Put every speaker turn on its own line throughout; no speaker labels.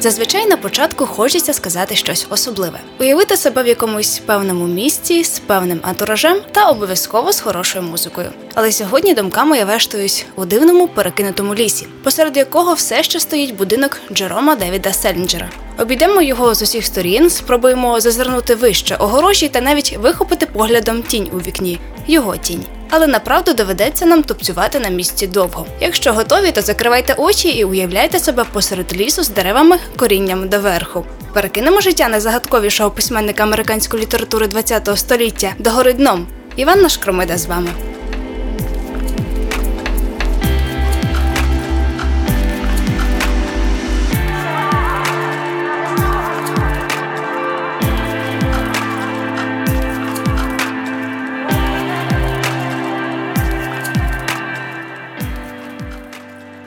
Зазвичай на початку хочеться сказати щось особливе, уявити себе в якомусь певному місці з певним антуражем та обов'язково з хорошою музикою. Але сьогодні думками я вештуюсь у дивному перекинутому лісі, посеред якого все ще стоїть будинок Джерома Девіда Селінджера. Обійдемо його з усіх сторін, спробуємо зазирнути вище огорожі та навіть вихопити поглядом тінь у вікні його тінь. Але направду доведеться нам тупцювати на місці довго. Якщо готові, то закривайте очі і уявляйте себе посеред лісу з деревами корінням доверху. Перекинемо життя найзагадковішого письменника американської літератури ХХ століття догори дном. Іванна Шкромида з вами.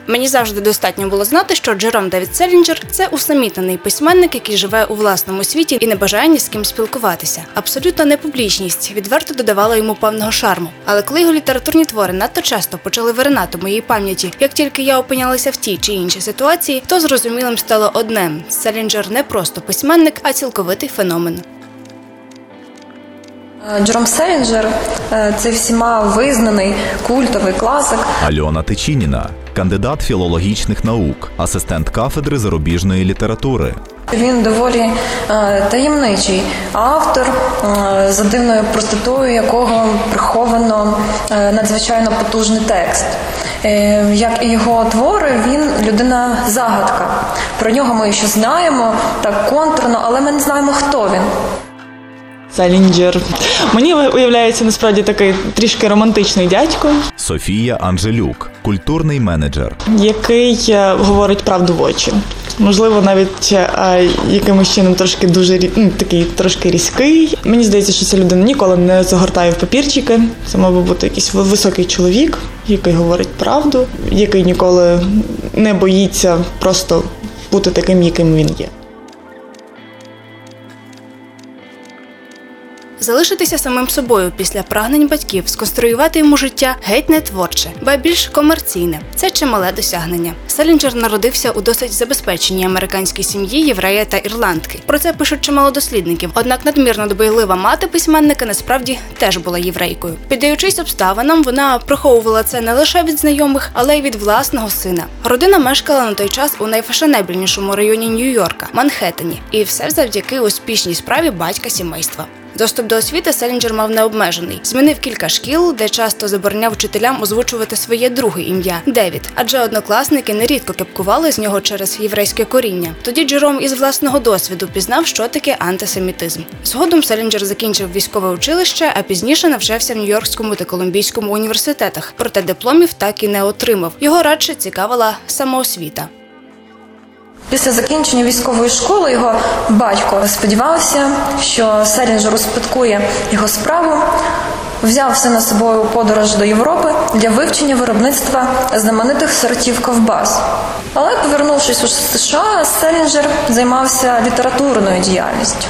Мені завжди достатньо було знати, що Джером Девід Селінджер це усамітнений письменник, який живе у власному світі і не бажає ні з ким спілкуватися. Абсолютно непублічність відверто додавала йому певного шарму. Але коли його літературні твори надто часто почали виринати в моїй пам'яті, як тільки я опинялася в тій чи іншій ситуації, то зрозумілим стало одне: Селінджер не просто письменник, а цілковитий феномен.
Джером Селінджер е, це всіма визнаний культовий класик.
Альона Тичініна, кандидат філологічних наук, асистент кафедри зарубіжної літератури.
Він доволі е, таємничий автор, е, за дивною простотою якого приховано е, надзвичайно потужний текст. Е, Як і його твори, він людина загадка. Про нього ми ще знаємо так контурно, але ми не знаємо, хто він.
Салінджер. Мені уявляється насправді такий трішки романтичний дядько,
Софія Анжелюк, культурний менеджер.
який е, говорить правду в очі. Можливо, навіть е, якимось чином трошки дуже ну, такий трошки різкий. Мені здається, що ця людина ніколи не загортає в папірчики. Це мав би бути якийсь високий чоловік, який говорить правду, який ніколи не боїться просто бути таким, яким він є.
Залишитися самим собою після прагнень батьків, сконструювати йому життя геть не творче, ба більш комерційне. Це чимале досягнення. Селінджер народився у досить забезпеченій американській сім'ї єврея та ірландки. Про це пишуть чимало дослідників. Однак надмірно дбайлива мати письменника насправді теж була єврейкою. Піддаючись обставинам, вона приховувала це не лише від знайомих, але й від власного сина. Родина мешкала на той час у найфешенебельнішому районі Нью-Йорка Манхеттені, і все завдяки успішній справі батька сімейства. Доступ до освіти Селінджер мав необмежений. Змінив кілька шкіл, де часто забороняв вчителям озвучувати своє друге ім'я Девід, адже однокласники нерідко кепкували з нього через єврейське коріння. Тоді Джером із власного досвіду пізнав, що таке антисемітизм. Згодом Селінджер закінчив військове училище, а пізніше навчався в Нью-Йоркському та Колумбійському університетах. Проте дипломів так і не отримав. Його радше цікавила самоосвіта.
Після закінчення військової школи його батько сподівався, що Селінджер успадкує його справу, взяв все на собою подорож до Європи для вивчення виробництва знаменитих сортів ковбас. Але, повернувшись у США, Селінджер займався літературною діяльністю.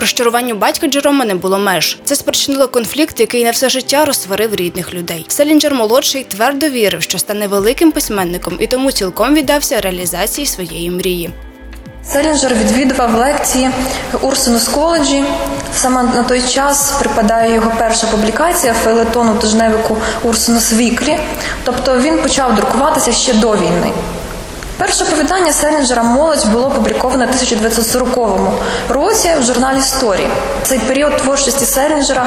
Розчаруванню батька Джерома не було меж. Це спричинило конфлікт, який на все життя розсварив рідних людей. Селінджер молодший твердо вірив, що стане великим письменником, і тому цілком віддався реалізації своєї мрії.
Селінджер відвідував лекції Урсинус коледжі. Саме на той час припадає його перша публікація фейлетону тижневику Ursinus Weekly, тобто він почав друкуватися ще до війни. Перше оповідання Селінджера Молодь було опубліковане в 1940 році в журналі Story. Цей період творчості Селінджера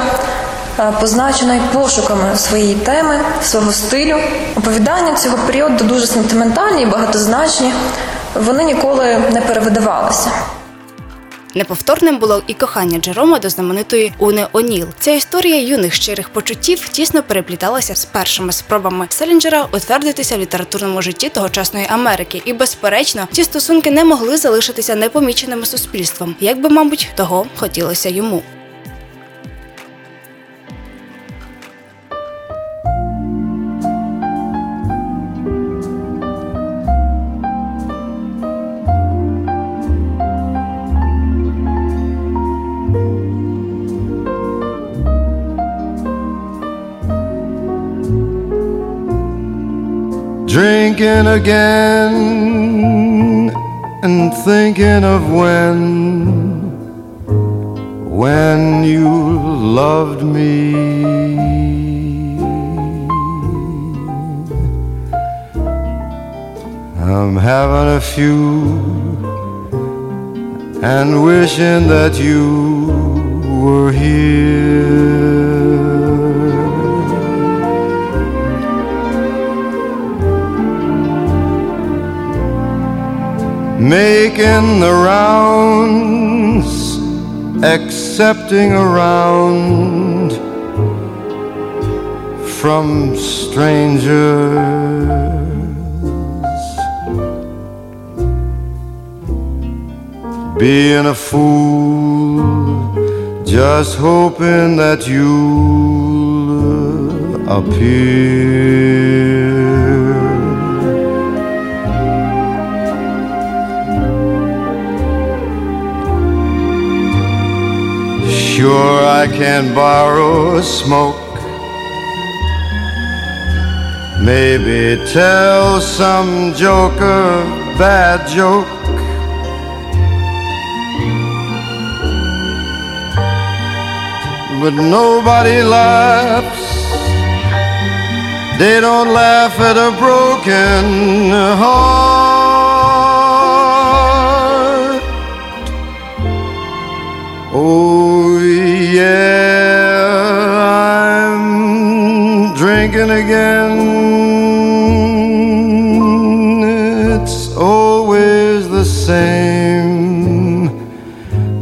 е, позначений пошуками своєї теми, свого стилю. Оповідання цього періоду дуже сентиментальні і багатозначні. Вони ніколи не перевидавалися.
Неповторним було і кохання Джерома до знаменитої Уни Оніл. Ця історія юних щирих почуттів тісно перепліталася з першими спробами Селінджера утвердитися в літературному житті тогочасної Америки, і, безперечно, ці стосунки не могли залишитися непоміченими суспільством, як би, мабуть, того хотілося йому.
Drinking again and thinking of when, when you loved me. I'm having a few and wishing that you were here. Making the rounds, accepting around from strangers. Being a fool, just hoping that you'll appear. Sure, I can borrow a smoke. Maybe tell some joker bad joke. But nobody laughs. They don't laugh at a broken heart. Oh, yeah, I'm drinking again. It's always the same,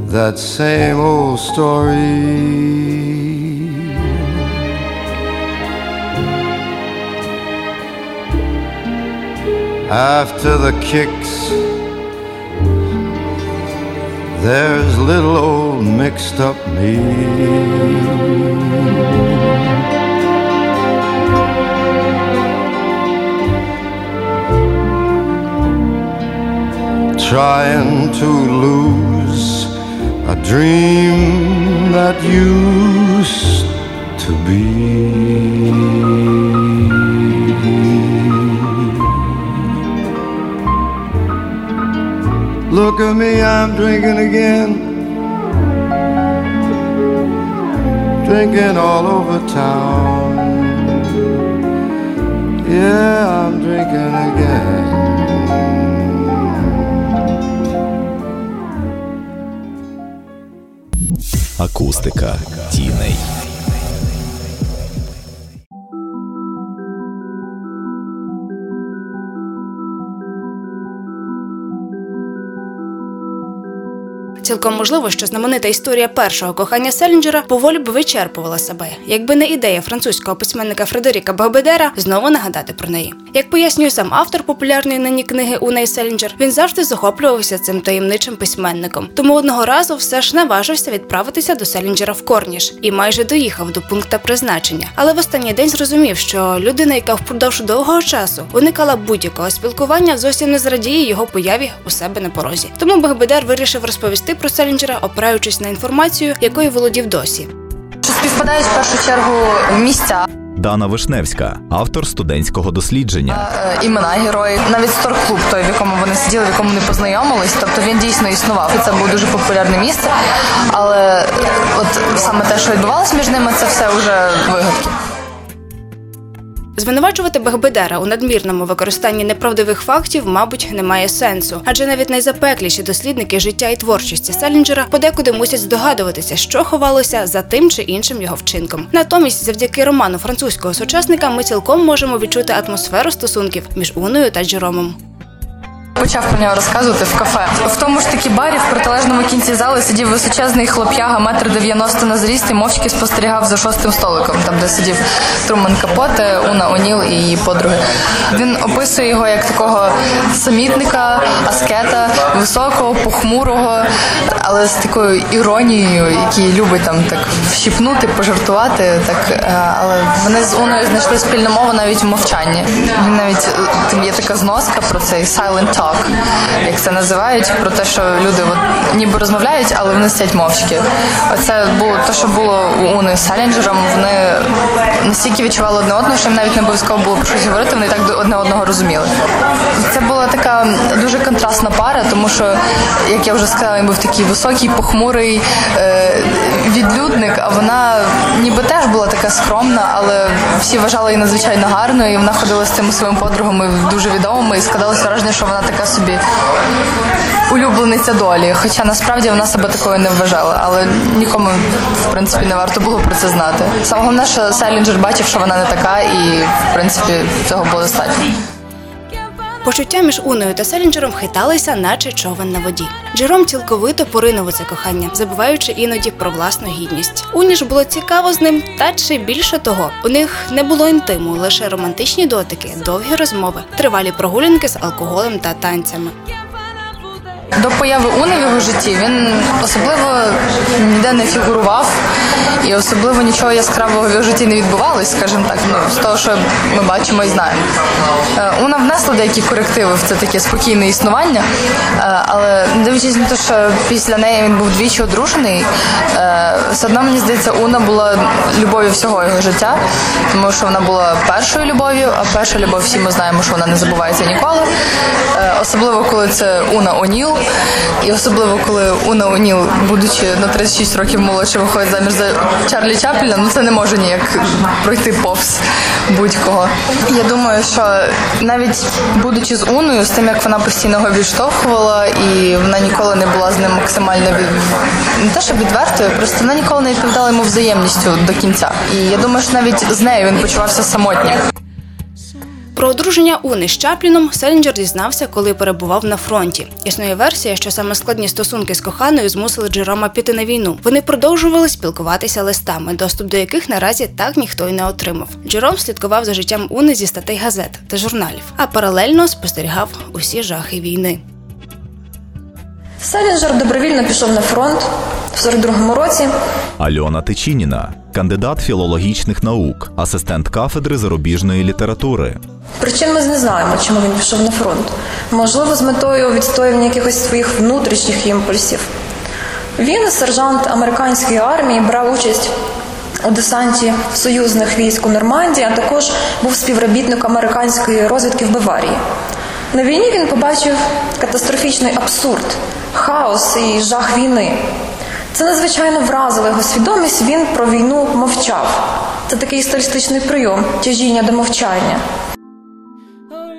that same old story. After the kicks, there's little old mixed up me. Trying to lose a dream that used to be. Look at me, I'm drinking again. Drinking all over town. Yeah, I'm drinking again.
Акустика тіней.
Цілком можливо, що знаменита історія першого кохання Селінджера поволі б вичерпувала себе, якби не ідея французького письменника Фредеріка Багбедера знову нагадати про неї. Як пояснює сам автор популярної нині книги Уней Селінджер, він завжди захоплювався цим таємничим письменником. Тому одного разу все ж наважився відправитися до Селінджера в Корніш і майже доїхав до пункта призначення. Але в останній день зрозумів, що людина, яка впродовж довгого часу уникала будь-якого спілкування, зовсім не зрадіє його появі у себе на порозі. Тому Багбедер вирішив розповісти про Селінджера, опираючись на інформацію, якою володів досі.
Що співпадають в першу чергу місця,
Дана Вишневська, автор студентського дослідження.
е, імена героїв, навіть сторклуб, той, в якому вони сиділи, в якому не познайомились. Тобто він дійсно існував. І це було дуже популярне місце. Але от саме те, що відбувалося між ними, це все вже вигадки.
Звинувачувати Бахбедера у надмірному використанні неправдивих фактів, мабуть, немає сенсу, адже навіть найзапекліші дослідники життя і творчості Селінджера подекуди мусять здогадуватися, що ховалося за тим чи іншим його вчинком. Натомість, завдяки роману французького сучасника, ми цілком можемо відчути атмосферу стосунків між Уною та Джеромом.
Почав про нього розказувати в кафе. В тому ж таки барі в протилежному кінці зали сидів височезний хлоп'яга, метр дев'яносто на зріст і мовчки спостерігав за шостим столиком, там де сидів Труман Капоте, Уна Оніл і її подруги. Він описує його як такого самітника, аскета, високого, похмурого, але з такою іронією, який любить там так вщипнути, пожартувати. Так, е, але вони з Уною знайшли спільну мову навіть в мовчанні. Він навіть е, є така зноска про цей silent talk, як це називають, про те, що люди от, ніби розмовляють, але вони сидять мовчки. Оце було те, що було у Уни з Селінджером. Вони настільки відчували одне одного, що їм навіть не обов'язково було про щось говорити, вони так одне одного розуміли. Це була така дуже контрастна пара, тому що, як я вже сказала, він був такий високий, похмурий е, відлюдник, а вона ніби теж була така скромна, але всі вважали її надзвичайно гарною, і вона ходила з цими своїми подругами дуже відомими, і складалося враження, що вона така собі улюблениця долі. Хоча насправді вона себе такою не вважала, але нікому в принципі не варто було про це знати. Саме головне, що Селінджер бачив, що вона не така, і в принципі цього було достатньо.
Почуття між Уною та Селінджером хиталися, наче човен на воді. Джером цілковито поринув у це кохання, забуваючи іноді про власну гідність. Уні ж було цікаво з ним, та чи більше того, у них не було інтиму, лише романтичні дотики, довгі розмови, тривалі прогулянки з алкоголем та танцями.
До появи Уни в його житті він особливо ніде не фігурував, і особливо нічого яскравого в його житті не відбувалось, скажімо так, ну з того, що ми бачимо і знаємо. Е, Уна внесла деякі корективи в це таке спокійне існування, е, але дивлячись на те, що після неї він був двічі одружений, е, все одно мені здається, Уна була любов'ю всього його життя, тому що вона була першою любов'ю, а перша любов всі ми знаємо, що вона не забувається ніколи. Особливо коли це Уна Оніл, і особливо коли Уна Оніл, будучи на 36 років молодше, виходить заміж за Чарлі Чапліна, ну це не може ніяк пройти повз будь-кого. Я думаю, що навіть будучи з Уною, з тим як вона постійно його відштовхувала, і вона ніколи не була з ним максимально від... не те, що відвертою, просто вона ніколи не відповідала йому взаємністю до кінця. І я думаю, що навіть з нею він почувався самотнім.
Про одруження Уни з Чапліном Селінджер дізнався, коли перебував на фронті. Існує версія, що саме складні стосунки з коханою змусили Джерома піти на війну. Вони продовжували спілкуватися листами, доступ до яких наразі так ніхто й не отримав. Джером слідкував за життям Уни зі статей газет та журналів, а паралельно спостерігав усі жахи війни.
Селінджер добровільно пішов на фронт в 42-му році.
Альона Тичініна, кандидат філологічних наук, асистент кафедри зарубіжної літератури.
Причин ми не знаємо, чому він пішов на фронт. Можливо, з метою відстоювання якихось своїх внутрішніх імпульсів. Він, сержант американської армії, брав участь у десанті союзних військ у Нормандії, а також був співробітником американської розвідки в Баварії. На війні він побачив катастрофічний абсурд, хаос і жах війни. Це надзвичайно вразило його свідомість. Він про війну мовчав. Це такий стилістичний прийом тяжіння до мовчання.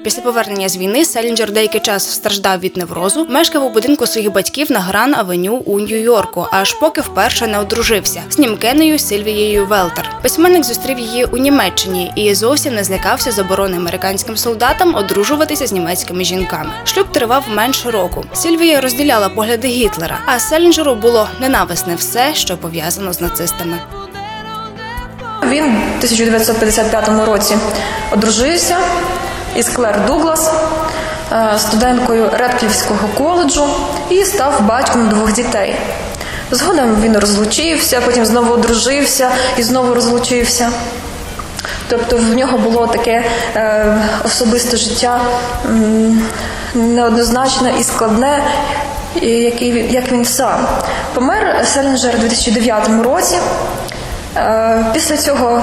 Після повернення з війни Селінджер деякий час страждав від неврозу, мешкав у будинку своїх батьків на Гран Авеню у Нью-Йорку, аж поки вперше не одружився з німкенею Сильвією Велтер. Письменник зустрів її у Німеччині і зовсім не злякався заборони американським солдатам одружуватися з німецькими жінками. Шлюб тривав менше року. Сильвія розділяла погляди Гітлера, а Селінджеру було ненависне все, що пов'язано з нацистами.
Він у 1955 році одружився із Клер Дуглас, е, студенткою Редклівського коледжу, і став батьком двох дітей. Згодом він розлучився, потім знову одружився і знову розлучився. Тобто в нього було таке е, особисте життя м, неоднозначне і складне, і як він сам. Помер Селінджер у 2009 році. Е, Після цього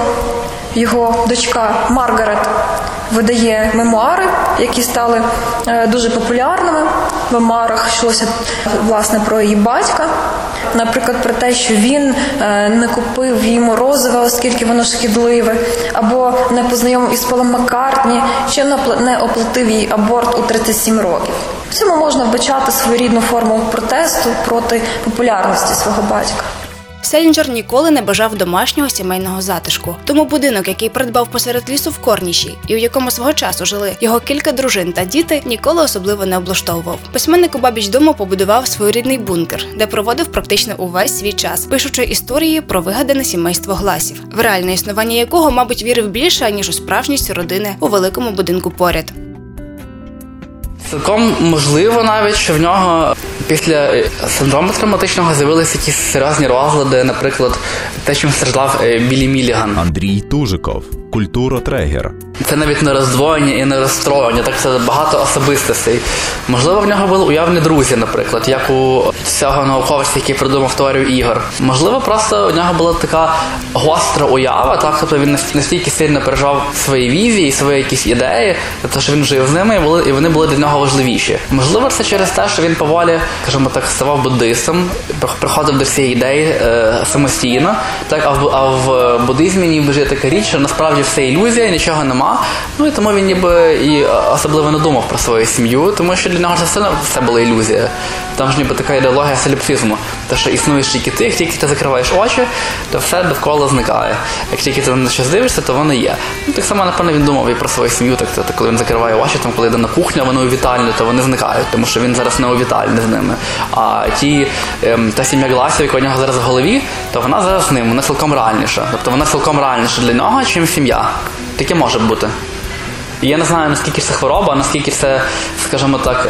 його дочка Маргарет видає мемуари, які стали е, дуже популярними. В мемуарах йшлося власне про її батька. Наприклад, про те, що він е, не купив їй морозива, оскільки воно шкідливе, або не познайомив із Полом Маккартні, чи не оплатив їй аборт у 37 років. В цьому можна вбачати своєрідну форму протесту проти популярності свого батька.
Селінджер ніколи не бажав домашнього сімейного затишку. Тому будинок, який придбав посеред лісу в Корніші, і у якому свого часу жили його кілька дружин та діти, ніколи особливо не облаштовував. Письменник у бабіч дому побудував своєрідний бункер, де проводив практично увесь свій час, пишучи історії про вигадане сімейство гласів, в реальне існування якого, мабуть, вірив більше ніж у справжність родини у великому будинку поряд.
Цілком можливо навіть, що в нього після синдрому травматичного з'явилися якісь серйозні розлади, наприклад, те, чим страждав е, Білі Міліган.
Андрій Тужиков, культуротрегер.
Це навіть не роздвоєння і не розстроєння, так це багато особистостей. Можливо, в нього були уявні друзі, наприклад, як у цього науковця, який придумав теорію ігор. Можливо, просто у нього була така гостра уява, так тобто він настільки сильно переживав свої візії, свої якісь ідеї, тобто що він жив з ними, і були і вони були для нього важливіші. Можливо, це через те, що він поволі, скажімо так, ставав буддистом, приходив до цієї ідеї е, самостійно. Так, а в а в буддизмі ніби є така річ, що насправді все ілюзія, нічого нема. Ну і тому він ніби і особливо не думав про свою сім'ю, тому що для нього ж все, все була ілюзія. Там ж ніби така ідеологія соліпсизму. Те, що існуєш тільки ти, як тільки ти закриваєш очі, то все довкола зникає. Як тільки ти на щось дивишся, то воно є. Ну так само, напевно, він думав і про свою сім'ю, так то коли він закриває очі, там коли йде на кухню, вони у вітальню, то вони зникають, тому що він зараз не у вітальні з ними. А ті ем, та сім'я Гласів, яка у нього зараз в голові, то вона зараз з ним, вона цілком реальніша. Тобто вона цілком реальніша для нього, чим сім'я. Таке може бути. Я не знаю, наскільки це хвороба, наскільки це, скажімо так,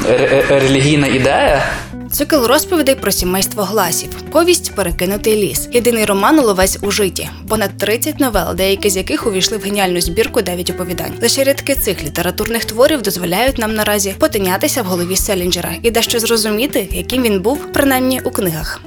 релігійна ідея.
Цикл розповідей про сімейство гласів, повість Перекинутий ліс. Єдиний роман Ловець у житті, понад 30 новел, деякі з яких увійшли в геніальну збірку дев'ять оповідань. Лише рядки цих літературних творів дозволяють нам наразі потинятися в голові Селінджера і дещо зрозуміти, яким він був, принаймні у книгах.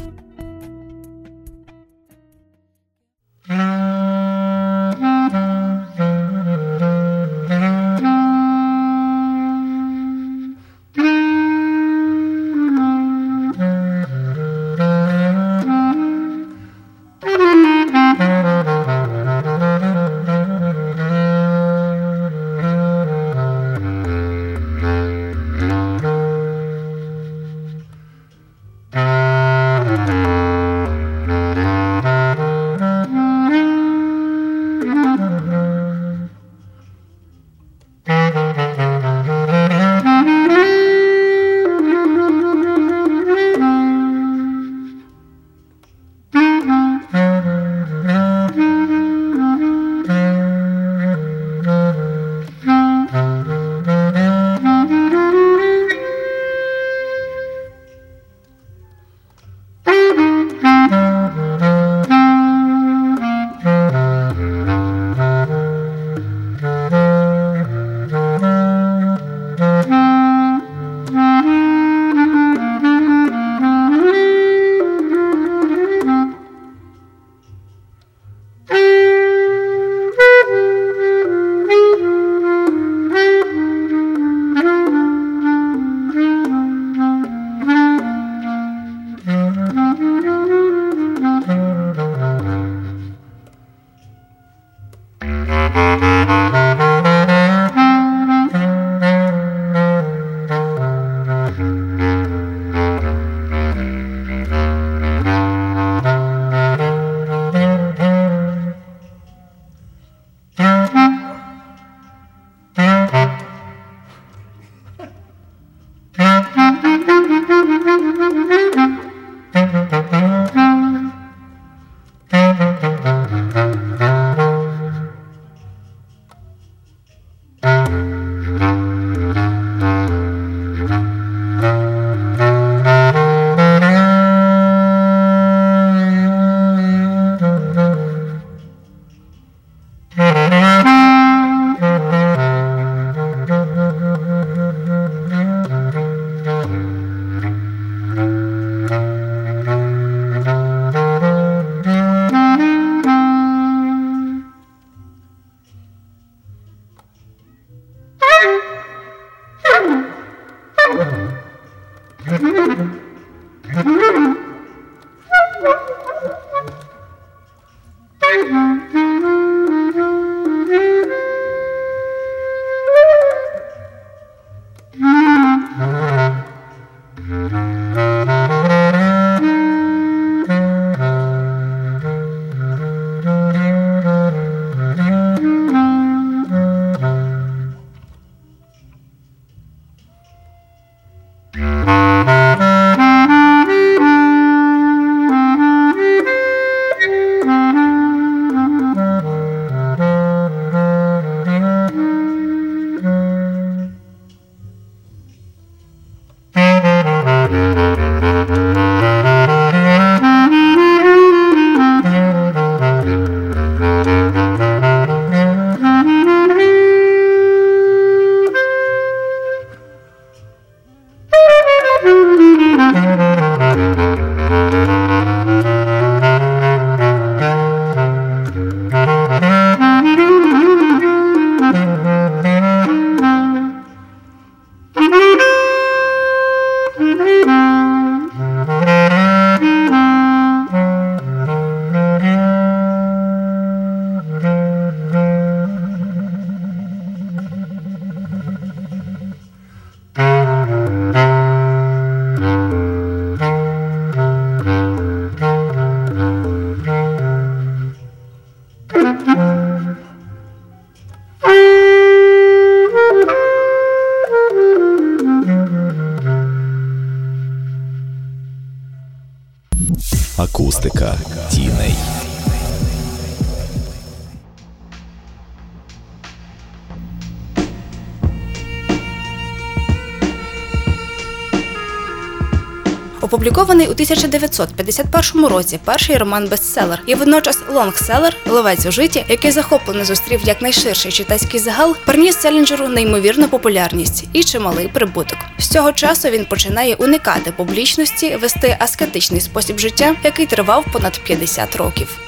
Опублікований у 1951 році перший роман-бестселер і водночас лонгселер Ловець у житті, який захоплено зустрів якнайширший читацький загал, приніс Селінджеру неймовірну популярність і чималий прибуток. З цього часу він починає уникати публічності, вести аскетичний спосіб життя, який тривав понад 50 років.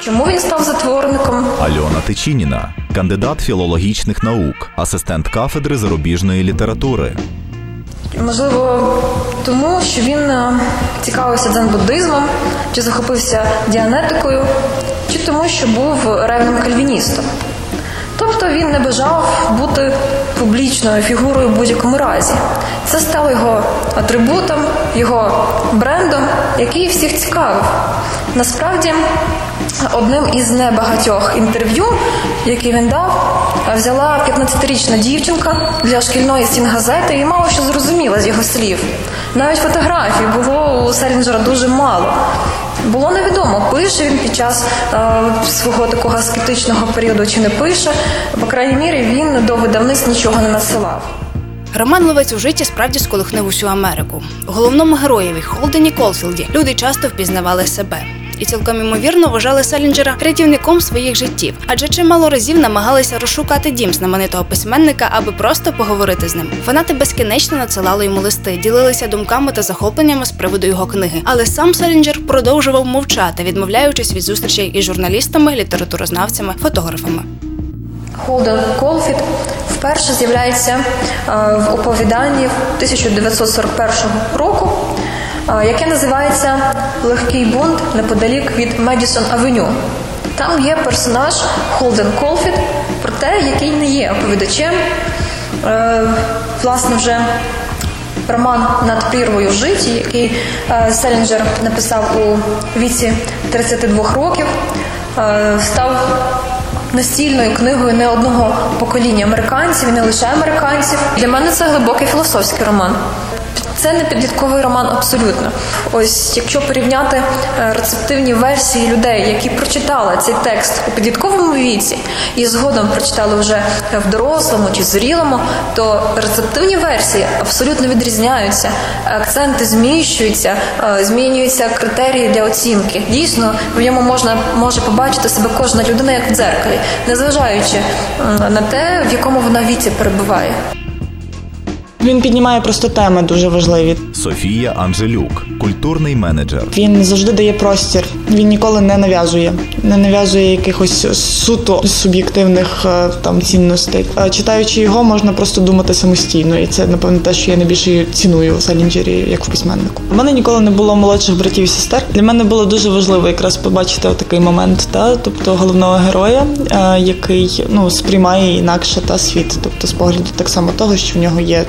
Чому він став затворником?
Альона Тичініна, кандидат філологічних наук, асистент кафедри зарубіжної літератури.
Можливо, тому що він е, цікавився дзен-буддизмом, чи захопився діанетикою, чи тому, що був ревним кальвіністом. Тобто він не бажав бути публічною фігурою в будь-якому разі. Це стало його атрибутом, його брендом, який всіх цікавив. Насправді, одним із небагатьох інтерв'ю, які він дав, взяла 15-річна дівчинка для шкільної стінгазети і мало що зрозуміла з його слів. Навіть фотографій було у Селінджера дуже мало. Було невідомо, пише він під час е, свого такого аскетичного періоду чи не пише. По крайній мірі, він до видавниць нічого не насилав.
Роман Ловець у житті справді сколихнув усю Америку. Головному героєві Холдені Колфілді люди часто впізнавали себе. І цілком ймовірно вважали Селінджера рятівником своїх життів, адже чимало разів намагалися розшукати дім знаменитого письменника, аби просто поговорити з ним. Фанати безкінечно надсилали йому листи, ділилися думками та захопленнями з приводу його книги. Але сам Селінджер продовжував мовчати, відмовляючись від зустрічей із журналістами, літературознавцями, фотографами.
Холден Колфілд вперше з'являється е, в оповіданні 1941 року, яке називається Легкий бунт неподалік від Медісон Авеню. Там є персонаж Холден Колфілд, проте який не є оповідачем. Е, Власне, вже роман над прірвою в житі, який е, Селінджер написав у віці 32 років, е, став настільною книгою не одного покоління американців, і не лише американців. Для мене це глибокий філософський роман. Це не підлітковий роман абсолютно. Ось якщо порівняти е, рецептивні версії людей, які прочитали цей текст у підлітковому віці і згодом прочитали вже в дорослому чи зрілому, то рецептивні версії абсолютно відрізняються. Акценти зміщуються, е, змінюються критерії для оцінки. Дійсно, в ньому можна може побачити себе кожна людина як в дзеркалі, незважаючи на те, в якому вона віці перебуває.
Він піднімає просто теми дуже важливі.
Софія Анжелюк, культурний менеджер.
Він завжди дає простір. Він ніколи не нав'язує, не нав'язує якихось суто суб'єктивних е, там цінностей. Е, Читаючи його, можна просто думати самостійно, і це напевно те, що я найбільше ціную у Селінджері як в письменнику. У мене ніколи не було молодших братів і сестер. Для мене було дуже важливо якраз побачити отакий момент, та тобто головного героя, е, який ну сприймає інакше та світ, тобто з погляду так само того, що в нього є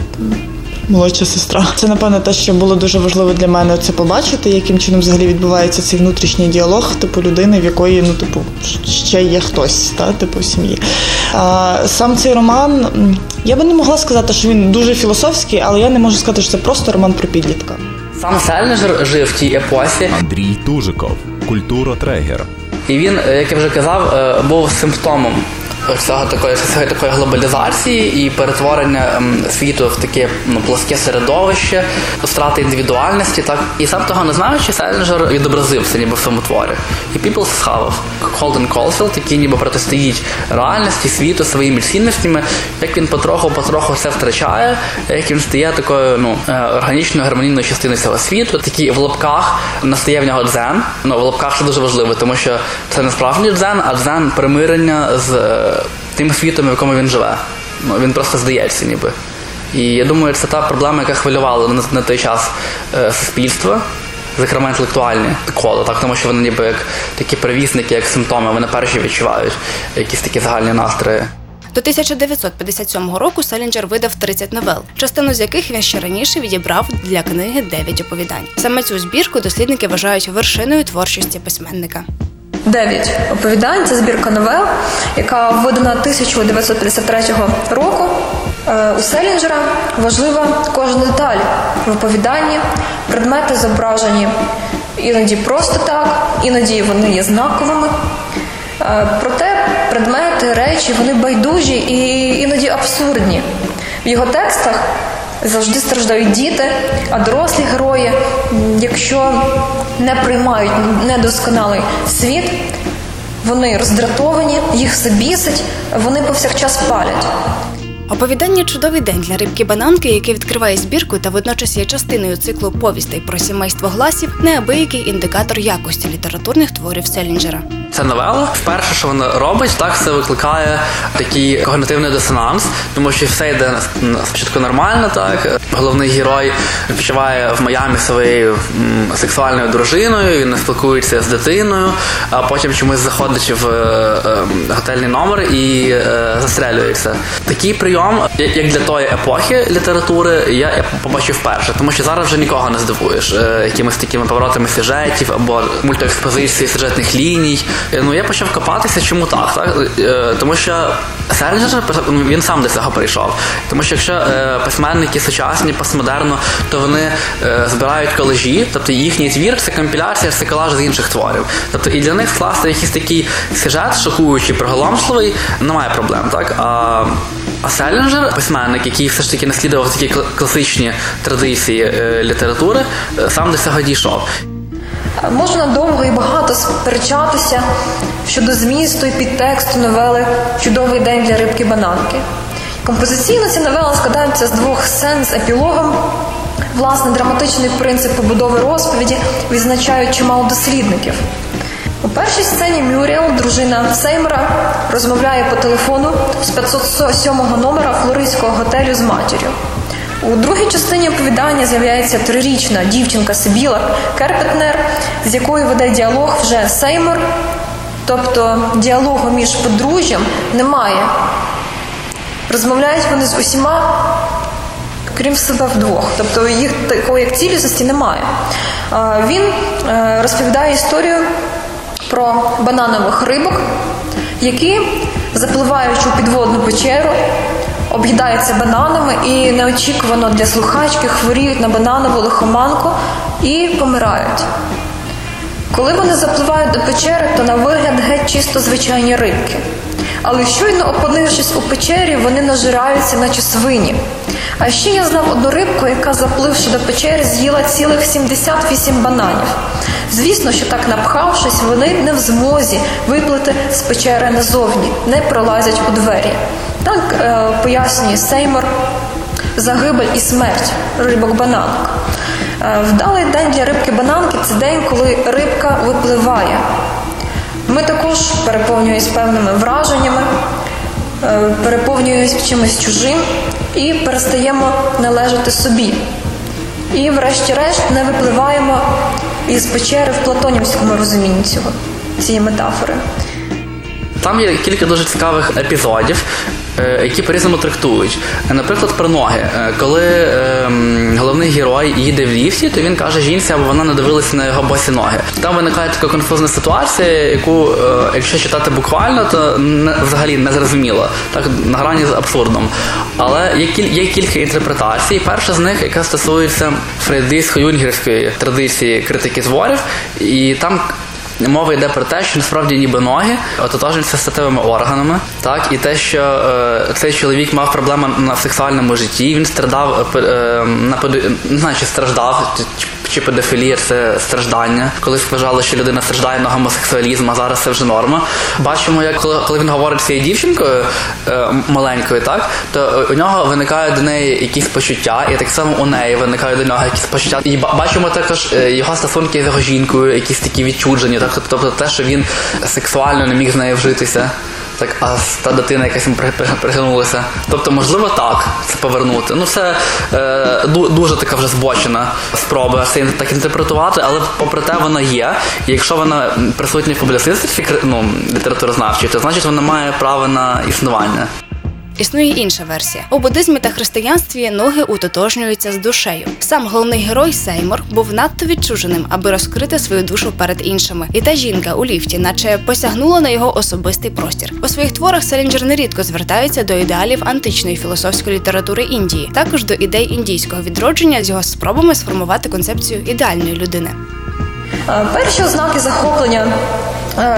молодша сестра. Це напевно те, що було дуже важливо для мене це побачити, яким чином взагалі відбувається цей внутрішній діалог, типу людини, в якої ну типу ще є хтось, та типу в сім'ї. А, сам цей роман, я би не могла сказати, що він дуже філософський, але я не можу сказати, що це просто роман про підлітка.
Сам Селінджер жив в тій епосі,
Андрій Тужиков, культуротрегер.
і він, е, як я вже казав, е, був симптомом цього такої, цієї такої глобалізації і перетворення ем, світу в таке ну, плоске середовище, втрати індивідуальності. Так і сам того не знаючи, Селінджер відобразив це ніби в своєму творі. І піпл схавав. Холден Колфілд, який ніби протистоїть реальності, світу своїми цінностями, як він потроху-потроху все втрачає, як він стає такою ну, е, органічною гармонійною частиною цього світу. Такі в лапках настає в нього дзен. Ну, в лапках це дуже важливо, тому що це не справжній дзен, а дзен примирення з е, тим світом, в якому він живе. Ну, він просто здається, ніби. І я думаю, це та проблема, яка хвилювала на, на той час е, суспільство, зокрема інтелектуальні коло, так, тому що вони ніби як такі перевісники, як симптоми, вони перші відчувають якісь такі загальні настрої.
До 1957 року Селінджер видав 30 новел, частину з яких він ще раніше відібрав для книги «Дев'ять оповідань. Саме цю збірку дослідники вважають вершиною творчості письменника.
Дев'ять оповідань це збірка новел, яка видана 1953 року. Е, У Селінджера важлива кожна деталь в оповіданні, предмети зображені іноді просто так, іноді вони є знаковими. Е, Проте предмети, речі вони байдужі і іноді абсурдні. В його текстах завжди страждають діти, а дорослі герої, якщо не приймають недосконалий світ, вони роздратовані, їх все бісить, вони повсякчас палять.
Оповідання Чудовий день для рибки бананки, яке відкриває збірку та водночас є частиною циклу повістей про сімейство гласів, неабиякий індикатор якості літературних творів Селінджера.
Ця новела, вперше, що вона робить, так це викликає такий когнитивний дисонанс, тому що все йде спочатку нормально, так головний герой відпочиває в Майамі своєю сексуальною дружиною, він спілкується з дитиною, а потім чомусь заходить в е, е, готельний номер і е, застрелюється. Такий прийом, я- як для тої епохи літератури, я, побачив вперше, тому що зараз вже нікого не здивуєш е, якимись такими поворотами сюжетів або мультиекспозиції сюжетних ліній. Е, Ну я почав копатися, чому так? так? Е, Тому що Селінджер ну, він сам до цього прийшов. Тому що якщо письменники сучасні, постмодерно, то вони збирають колежі, тобто їхній твір це компіляція, це колаж з інших творів. Тобто і для них скласти якийсь такий сюжет, шокуючий, приголомшливий, немає проблем. Так? А, а Селінджер, письменник, який все ж таки наслідував такі класичні традиції е, літератури, е, сам до цього дійшов.
Можна довго і багато сперечатися щодо змісту і підтексту новели Чудовий день для рибки бананки. Композиційно ця новела складається з двох сцен з епілогом. Власне, драматичний принцип побудови розповіді відзначають чимало дослідників. У першій сцені Мюріел, дружина Сеймера, розмовляє по телефону з 507 номера флоридського готелю з матір'ю. У другій частині оповідання з'являється трирічна дівчинка Сибіла Керпетнер, з якою веде діалог вже Сеймор, тобто діалогу між подружжям немає. Розмовляють вони з усіма, крім себе вдвох. Тобто їх такої як цілісності немає. Він е, розповідає історію про бананових рибок, які, запливаючи у підводну печеру, об'їдаються бананами і неочікувано для слухачки хворіють на бананову лихоманку і помирають. Коли вони запливають до печери, то на вигляд геть чисто звичайні рибки. Але щойно опинившись у печері, вони нажираються, наче свині. А ще я знав одну рибку, яка, запливши до печери, з'їла цілих 78 бананів. Звісно, що так напхавшись, вони не в змозі виплити з печери назовні, не пролазять у двері. Так е, пояснює Сеймор загибель і смерть рибок бананок. Е, Вдалий день для рибки бананки це день, коли рибка випливає. Ми також переповнюємось певними враженнями, переповнюємося переповнюємось чимось чужим і перестаємо належати собі. І, врешті-решт, не випливаємо із печери в платонівському розумінні цього, цієї метафори.
Там є кілька дуже цікавих епізодів, е, які по-різному трактують. Наприклад, про ноги. Е, Коли ем, головний герой їде в ліфті, то він каже жінці, аби вона не дивилася на його босі ноги. Там виникає така конфузна ситуація, яку, е, якщо читати буквально, то взагалі не зрозуміло. Так на грані з абсурдом. Але є, кіль, є кілька інтерпретацій. Перша з них, яка стосується фрейдистсько-юнгерської традиції критики творів, і там Мова йде про те, що насправді ніби ноги ототожнюються статевими органами, так і те, що е, цей чоловік мав проблеми на сексуальному житті, він страдав е, е, на не знаю, чи страждав, чи, педофілія це страждання. Колись вважали, що людина страждає на гомосексуалізм, а зараз це вже норма. Бачимо, як коли, коли він говорить з цією дівчинкою е, маленькою, так то е, у нього виникають до неї якісь почуття, і так само у неї виникають до нього якісь почуття. І бачимо також е, його стосунки з його жінкою, якісь такі відчуджені, так тобто те, що він сексуально не міг з нею вжитися. Так, а та дитина якась пригнулася. при- при- Тобто, можливо, так це повернути. Ну, це е, дуже така вже збочена спроба це так інтерпретувати, але попри те вона є. І якщо вона присутня в публіцистиці ну, літературознавчій, то значить вона має право на існування.
Існує інша версія. У буддизмі та християнстві ноги утотожнюються з душею. Сам головний герой Сеймор був надто відчуженим, аби розкрити свою душу перед іншими. І та жінка у ліфті, наче посягнула на його особистий простір. У своїх творах Селінджер нерідко звертається до ідеалів античної філософської літератури Індії, також до ідей індійського відродження з його спробами сформувати концепцію ідеальної людини.
Е, Перші ознаки захоплення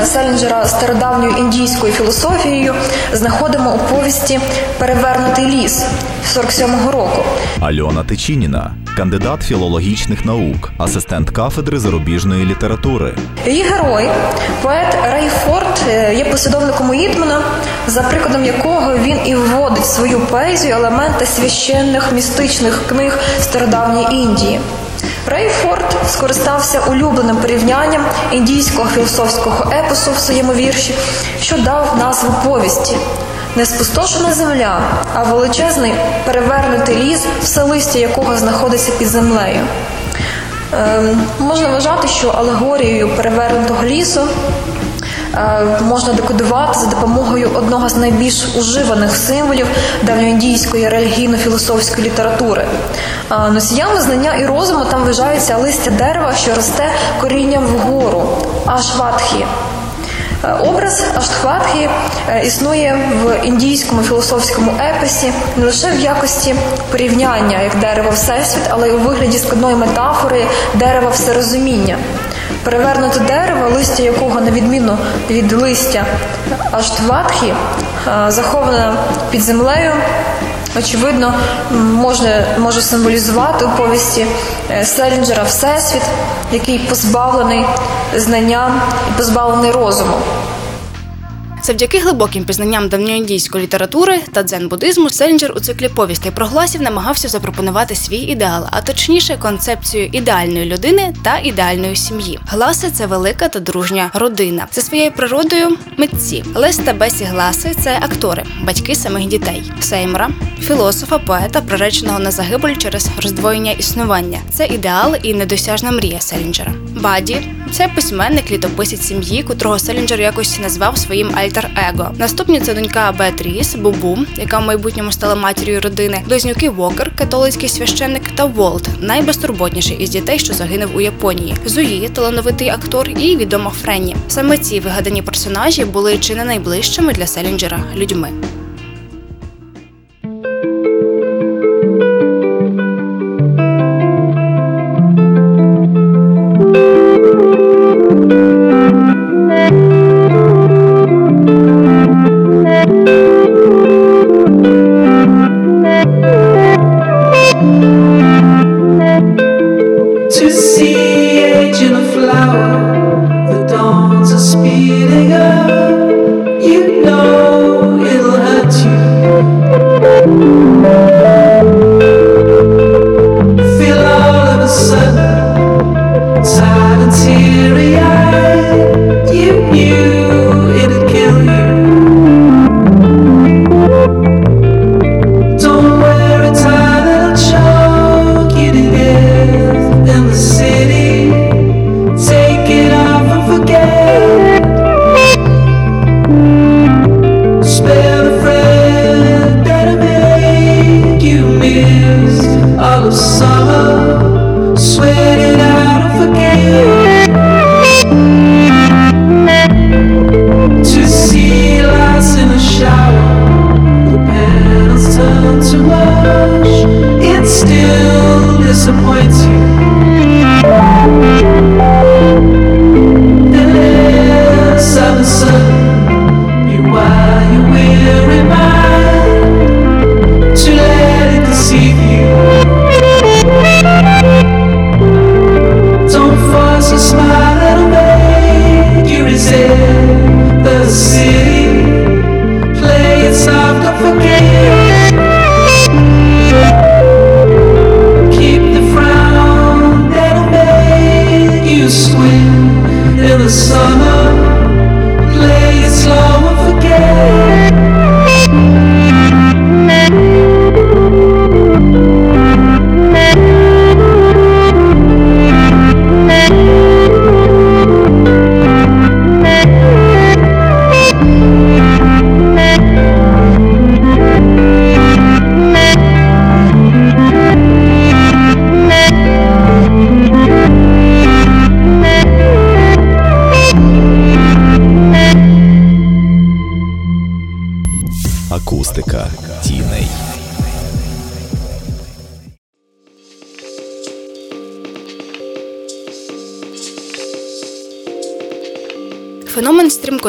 Селінджера стародавньою індійською філософією знаходимо у повісті Перевернутий ліс 47-го року.
Альона Тичініна, кандидат філологічних наук, асистент кафедри зарубіжної літератури.
Її герой, поет Рей Форд, е, є послідовником Уітмана, за прикладом якого він і вводить свою поезію елементи священних містичних книг стародавньої Індії. Рей Форд скористався улюбленим порівнянням індійського філософського епосу в своєму вірші, що дав назву повісті. Не спустошена земля, а величезний перевернутий ліс, все листя якого знаходиться під землею. Ем, можна вважати, що алегорією перевернутого лісу е, можна декодувати за допомогою одного з найбільш уживаних символів давньоіндійської релігійно-філософської літератури. Е, Носіями знання і розуму там вважаються листя дерева, що росте корінням вгору, ашватхі. Е, Образ Аштхватхи е, існує в індійському філософському епосі не лише в якості порівняння як дерево Всесвіт, але й у вигляді складної метафори дерева всерозуміння. Перевернуте дерево, листя якого, на відміну від листя аж е, заховане під землею, очевидно, може, може символізувати у повісті е, Селінджера Всесвіт, який позбавлений знання і позбавлений розуму.
Завдяки глибоким пізнанням давньоіндійської літератури та дзен-буддизму Селінджер у циклі повістей про гласів намагався запропонувати свій ідеал, а точніше концепцію ідеальної людини та ідеальної сім'ї. Гласи це велика та дружня родина. За своєю природою митці. Лес та Бесі Гласи це актори, батьки самих дітей. Сеймора, філософа, поета, приреченого на загибель через роздвоєння існування. Це ідеал і недосяжна мрія Селінджера. Баді це письменник, літописець сім'ї, котрого Селінджер якось назвав своїм альтер-его. Наступні це донька Беатріс, Бубу, яка в майбутньому стала матір'ю родини, близнюки Вокер, католицький священник, та Волт, найбезтурботніший із дітей, що загинув у Японії. Зуї, талановитий актор, і відома Френні. Саме ці вигадані персонажі були чи не найближчими для Селінджера людьми.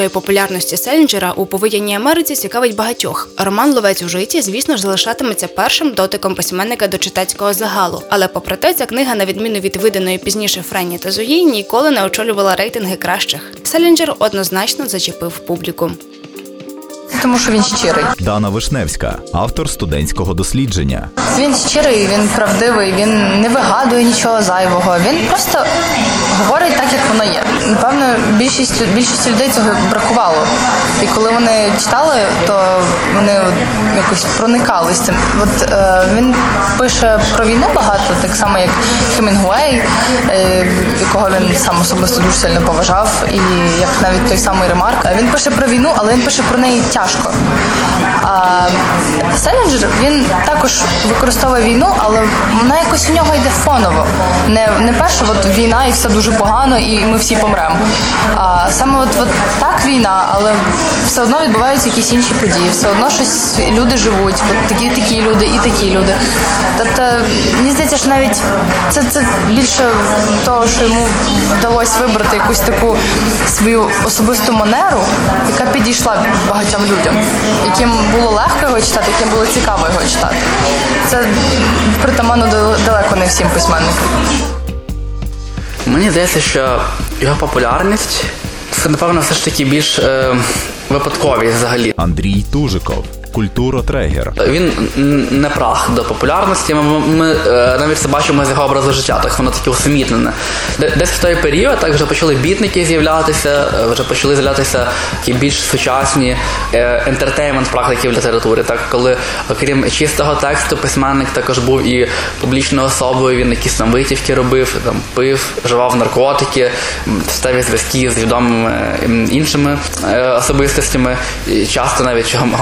Стрімкої популярності Селінджера у повоєнній Америці цікавить багатьох. Роман Ловець у житті, звісно ж, залишатиметься першим дотиком письменника до читацького загалу. Але попри те, ця книга, на відміну від виданої пізніше Френні та Зої, ніколи не очолювала рейтинги кращих. Селінджер однозначно зачепив публіку.
Тому що він щирий.
Дана Вишневська, автор студентського дослідження.
Він щирий, він правдивий, він не вигадує нічого зайвого. Він просто говорить так, як воно є. Напевно, більшість більшість людей цього бракувало. І коли вони читали, то вони якось проникались цим. От е, він пише про війну багато, так само як Хемінгуей, е, якого він сам особисто дуже сильно поважав, і як навіть той самий Ремарк. Він пише про війну, але він пише про неї тяжко. А Селінджер він також використовує війну, але вона якось в нього йде фоново. Не, не перше, от війна і все дуже погано, і ми всі помремо. А саме от, от так війна, але все одно відбуваються якісь інші події, все одно щось люди живуть, от такі такі люди і такі люди. Тобто, мені здається, що навіть це, це більше того, що йому вдалося вибрати якусь таку свою особисту манеру, яка підійшла багатьом людям, яким було легко його читати, яким було цікаво його читати. Це притаманно далеко не всім письменникам.
Мені здається, що його популярність це, напевно, все ж таки більш е, випадковість взагалі.
Андрій Тужиков, культуротрегер.
Він не прах до популярності. Ми, ми е, навіть це бачимо з його образу життя, так воно таке усамітнене. Десь в той період так вже почали бітники з'являтися, е, вже почали з'являтися такі більш сучасні е, ентертеймент практики в літературі. Так, коли окрім чистого тексту, письменник також був і публічною особою, він якісь там витівки робив, там пив, вживав наркотики, м, зв'язки з відомими іншими особистостями, часто навіть гом-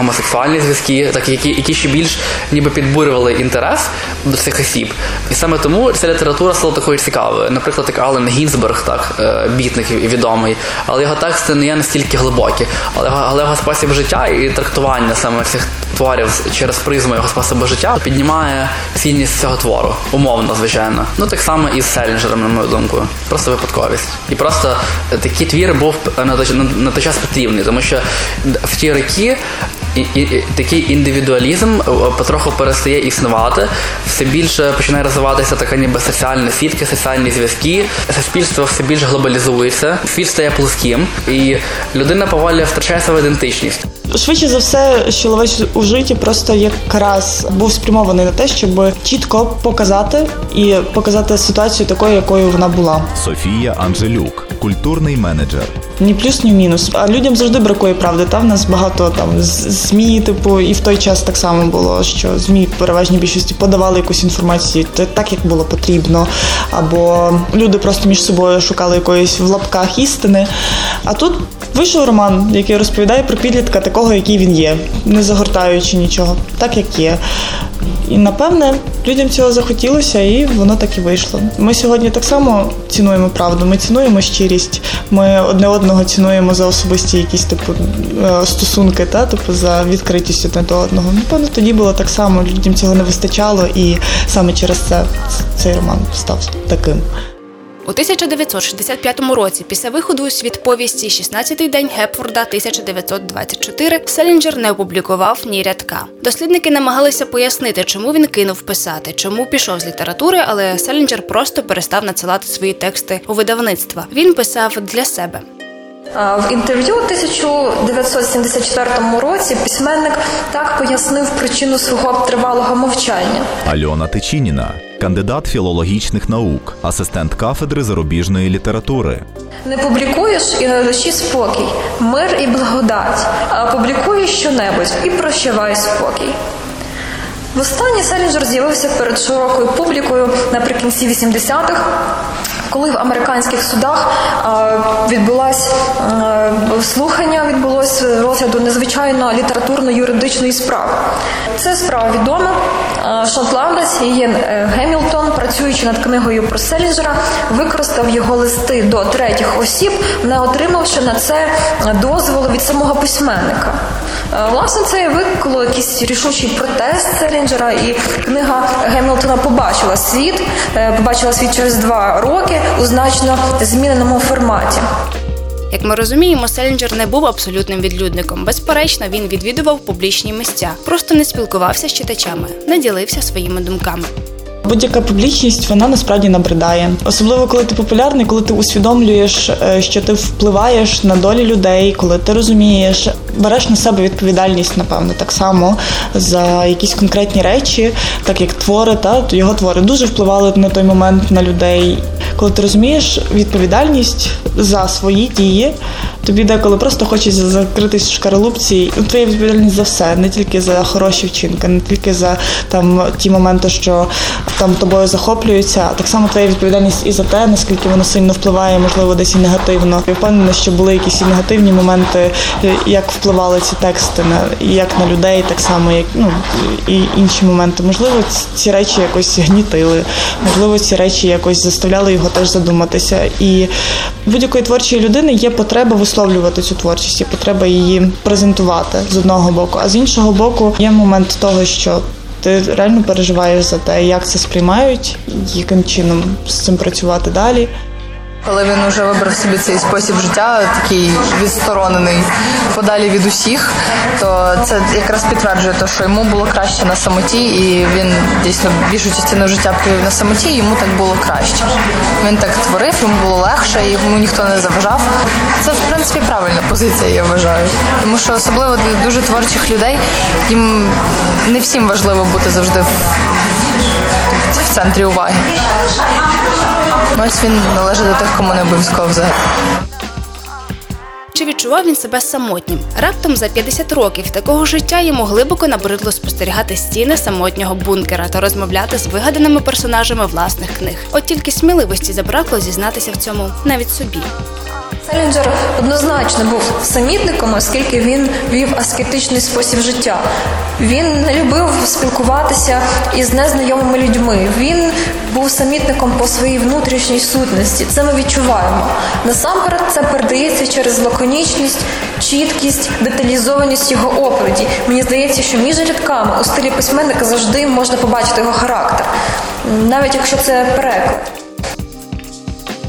гомосексуальні зв'язки, так які, які ще більш ніби підбурювали інтерес до цих осіб. І саме тому ця література стала такою цікавою. Наприклад, як Ален Гінзберг, так е, бітник відомий, але його тексти не є настільки глибокі, але але його спосіб життя і трактування саме цих творів через призму його способу життя піднімає цінність цього твору, умовно, звичайно. Ну так само і з Селінджером, на мою думку. Просто випадковість. І просто е, такий твір був е, на той час потрібний, тому що в ті роки і, і, такий індивідуалізм е, потроху перестає існувати, все більше починає розвиватися така ніби соціальна сітка, соціальні зв'язки, суспільство все більш глобалізується, світ стає плоским, і людина повалі втрачає свою ідентичність.
Швидше за все, що ловець у житті просто якраз був спрямований на те, щоб чітко показати і показати ситуацію такою, якою вона була.
Софія Анжелюк, культурний менеджер.
Ні плюс, ні мінус. А людям завжди бракує правди. Та в нас багато там змі, типу, і в той час так само було, що змі в переважній більшості подавали якусь інформацію так, як було потрібно. Або люди просто між собою шукали якоїсь в лапках істини. А тут вийшов роман, який розповідає про підлітка такого, який він є, не загортаючи нічого, так як є. І напевне людям цього захотілося, і воно так і вийшло. Ми сьогодні так само цінуємо правду. Ми цінуємо щирість. Ми одне одного цінуємо за особисті якісь типу е, стосунки, та типу за відкритість одне до одного. Напевно, тоді було так само. Людям цього не вистачало, і саме через це цей роман став таким.
У 1965 році, після виходу у світ повісті «16-й день Гепфорда 1924, Селінджер не опублікував ні рядка. Дослідники намагалися пояснити, чому він кинув писати, чому пішов з літератури, але Селінджер просто перестав надсилати свої тексти у видавництва. Він писав для себе.
В інтерв'ю у 1974 році письменник так пояснив причину свого тривалого мовчання.
Альона Тичініна, кандидат філологічних наук, асистент кафедри зарубіжної літератури.
Не публікуєш і на душі спокій, мир і благодать, а публікуєш щонебудь і прощавай спокій. Востаннє Селінджер з'явився перед широкою публікою наприкінці 80-х, коли в американських судах е, відбулось е, слухання, відбулось розгляду незвичайно літературно-юридичної справи. Це справа відома. Е, Шотландець Ієн е, Гемілтон, працюючи над книгою про Селінджера, використав його листи до третіх осіб, не отримавши на це дозволу від самого письменника. Власне, це викликало якийсь рішучий протест Селінджера, і книга Гемілтона побачила світ, побачила світ через два роки у значно зміненому форматі.
Як ми розуміємо, Селінджер не був абсолютним відлюдником. Безперечно, він відвідував публічні місця, просто не спілкувався з читачами, не ділився своїми думками.
Будь-яка публічність вона насправді набридає, особливо коли ти популярний, коли ти усвідомлюєш, е, що ти впливаєш на долі людей, коли ти розумієш, береш на себе відповідальність, напевно, так само за якісь конкретні речі, так як твори, та його твори дуже впливали на той момент на людей. Коли ти розумієш відповідальність за свої дії, тобі деколи просто хочеться закритись в шкаралупці. Твоя відповідальність за все, не тільки за хороші вчинки, не тільки за там ті моменти, що там тобою захоплюються, а так само твоя відповідальність і за те, наскільки воно сильно впливає, можливо, десь і негативно. Я впевнена, що були якісь і негативні моменти, як впливали ці тексти на як на людей, так само, як ну і інші моменти. Можливо, ці- речі якось гнітили, можливо, ці речі якось заставляли його теж задуматися. І будь-якої творчої людини є потреба висловлювати цю творчість, є потреба її презентувати з одного боку, а з іншого боку, є момент того, що ти реально переживаєш за те, як це сприймають, яким чином з цим працювати далі.
Коли він вже вибрав собі цей спосіб життя, такий відсторонений подалі від усіх, то це якраз підтверджує те, що йому було краще на самоті, і він дійсно більшу частину життя провів на самоті, і йому так було краще. Він так творив, йому було легше, і йому ніхто не заважав. Це в принципі правильна позиція, я вважаю. Тому що особливо для дуже творчих людей їм не всім важливо бути завжди в, в центрі уваги. Ось він належить до тих, кому не обов'язково взагалі.
Чи відчував він себе самотнім? Раптом за 50 років такого життя йому глибоко набридло спостерігати стіни самотнього бункера та розмовляти з вигаданими персонажами власних книг. От тільки сміливості забракло зізнатися в цьому навіть собі.
Селінджер однозначно був самітником, оскільки він вів аскетичний спосіб життя. Він не любив спілкуватися із незнайомими людьми. Він був самітником по своїй внутрішній сутності. Це ми відчуваємо. Насамперед, це передається через лаконічність, чіткість, деталізованість його оповіді. Мені здається, що між рядками у стилі письменника завжди можна побачити його характер, навіть якщо це переклад.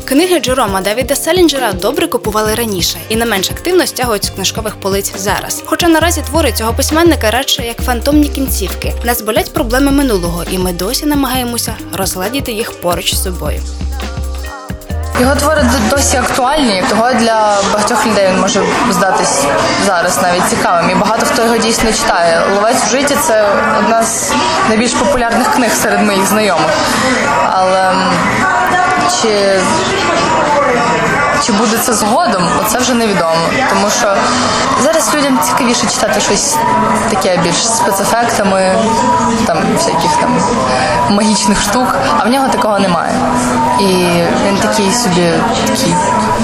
Книги Джерома Давіда Селінджера добре купували раніше і не менш активно стягують з книжкових полиць зараз. Хоча наразі твори цього письменника радше як фантомні кінцівки. Нас болять проблеми минулого, і ми досі намагаємося розгладіти їх поруч з собою.
Його твори досі актуальні, того для багатьох людей він може здатись зараз навіть цікавим. І багато хто його дійсно читає. Ловець в житті це одна з найбільш популярних книг серед моїх знайомих. Але чи, чи буде це згодом, це вже невідомо. Тому що зараз людям цікавіше читати щось таке більш спецефектами, там всяких там магічних штук, а в нього такого немає. І він такий собі такий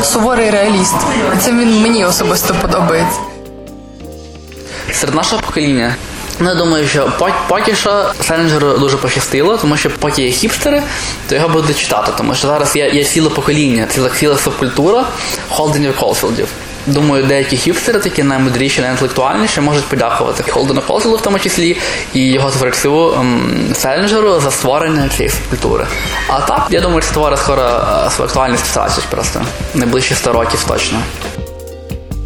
суворий реаліст. І це він мені особисто подобається.
серед нашого покоління. Ну, я думаю, що пок- поки що Селінджеру дуже пощастило, тому що поки є хіпстери, то його будуть читати, тому що зараз є, є ціле покоління, ціла, ціла субкультура Холденів Колфілдів. Думаю, деякі хіпстери, такі наймудріші, найінтелектуальніші, можуть подякувати Холдену Колфілду в тому числі і його творцю Селінджеру за створення цієї субкультури. А так, я думаю, ці твори скоро е, свою актуальність втратять просто найближчі 100 років точно.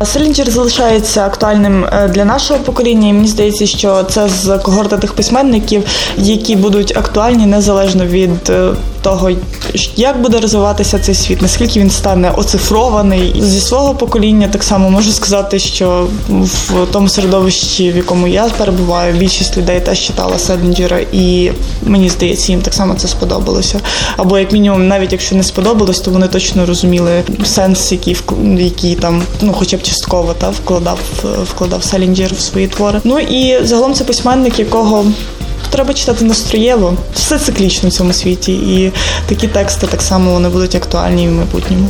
Селінджер залишається актуальним е, для нашого покоління, і мені здається, що це з когорти тих письменників, які будуть актуальні незалежно від е, того, як буде розвиватися цей світ, наскільки він стане оцифрований. Зі свого покоління так само можу сказати, що в тому середовищі, в якому я перебуваю, більшість людей теж читала Селінджера, і мені здається, їм так само це сподобалося. Або як мінімум, навіть якщо не сподобалось, то вони точно розуміли сенс, який який там, ну хоча б частково та вкладав вкладав Селінджер в свої твори. Ну і загалом це письменник, якого треба читати настроєво. Все циклічно в цьому світі, і такі тексти так само вони будуть актуальні в майбутньому.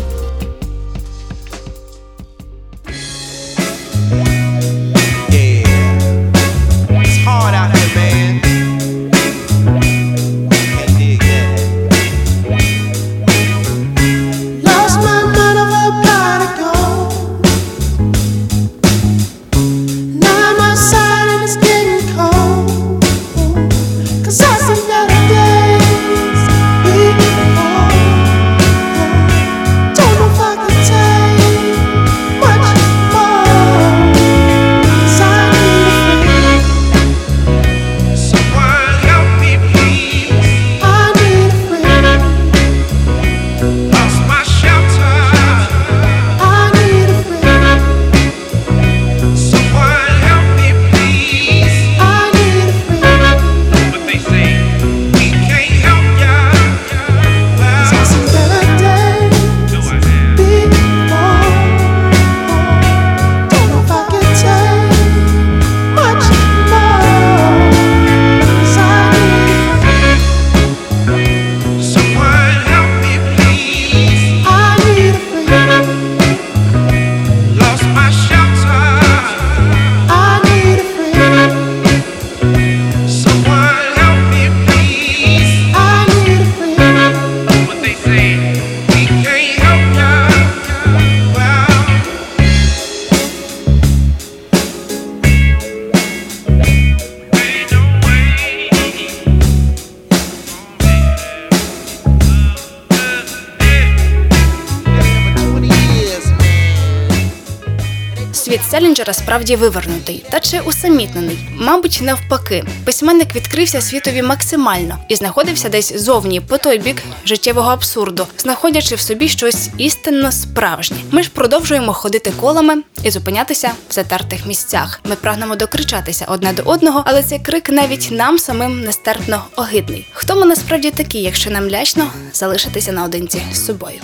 Селінджера справді вивернутий, та чи усамітнений? Мабуть, навпаки. Письменник відкрився світові максимально і знаходився десь зовні по той бік життєвого абсурду, знаходячи в собі щось істинно справжнє. Ми ж продовжуємо ходити колами і зупинятися в затертих місцях. Ми прагнемо докричатися одне до одного, але цей крик навіть нам самим нестерпно огидний. Хто ми насправді такі, якщо нам лячно залишитися наодинці з собою?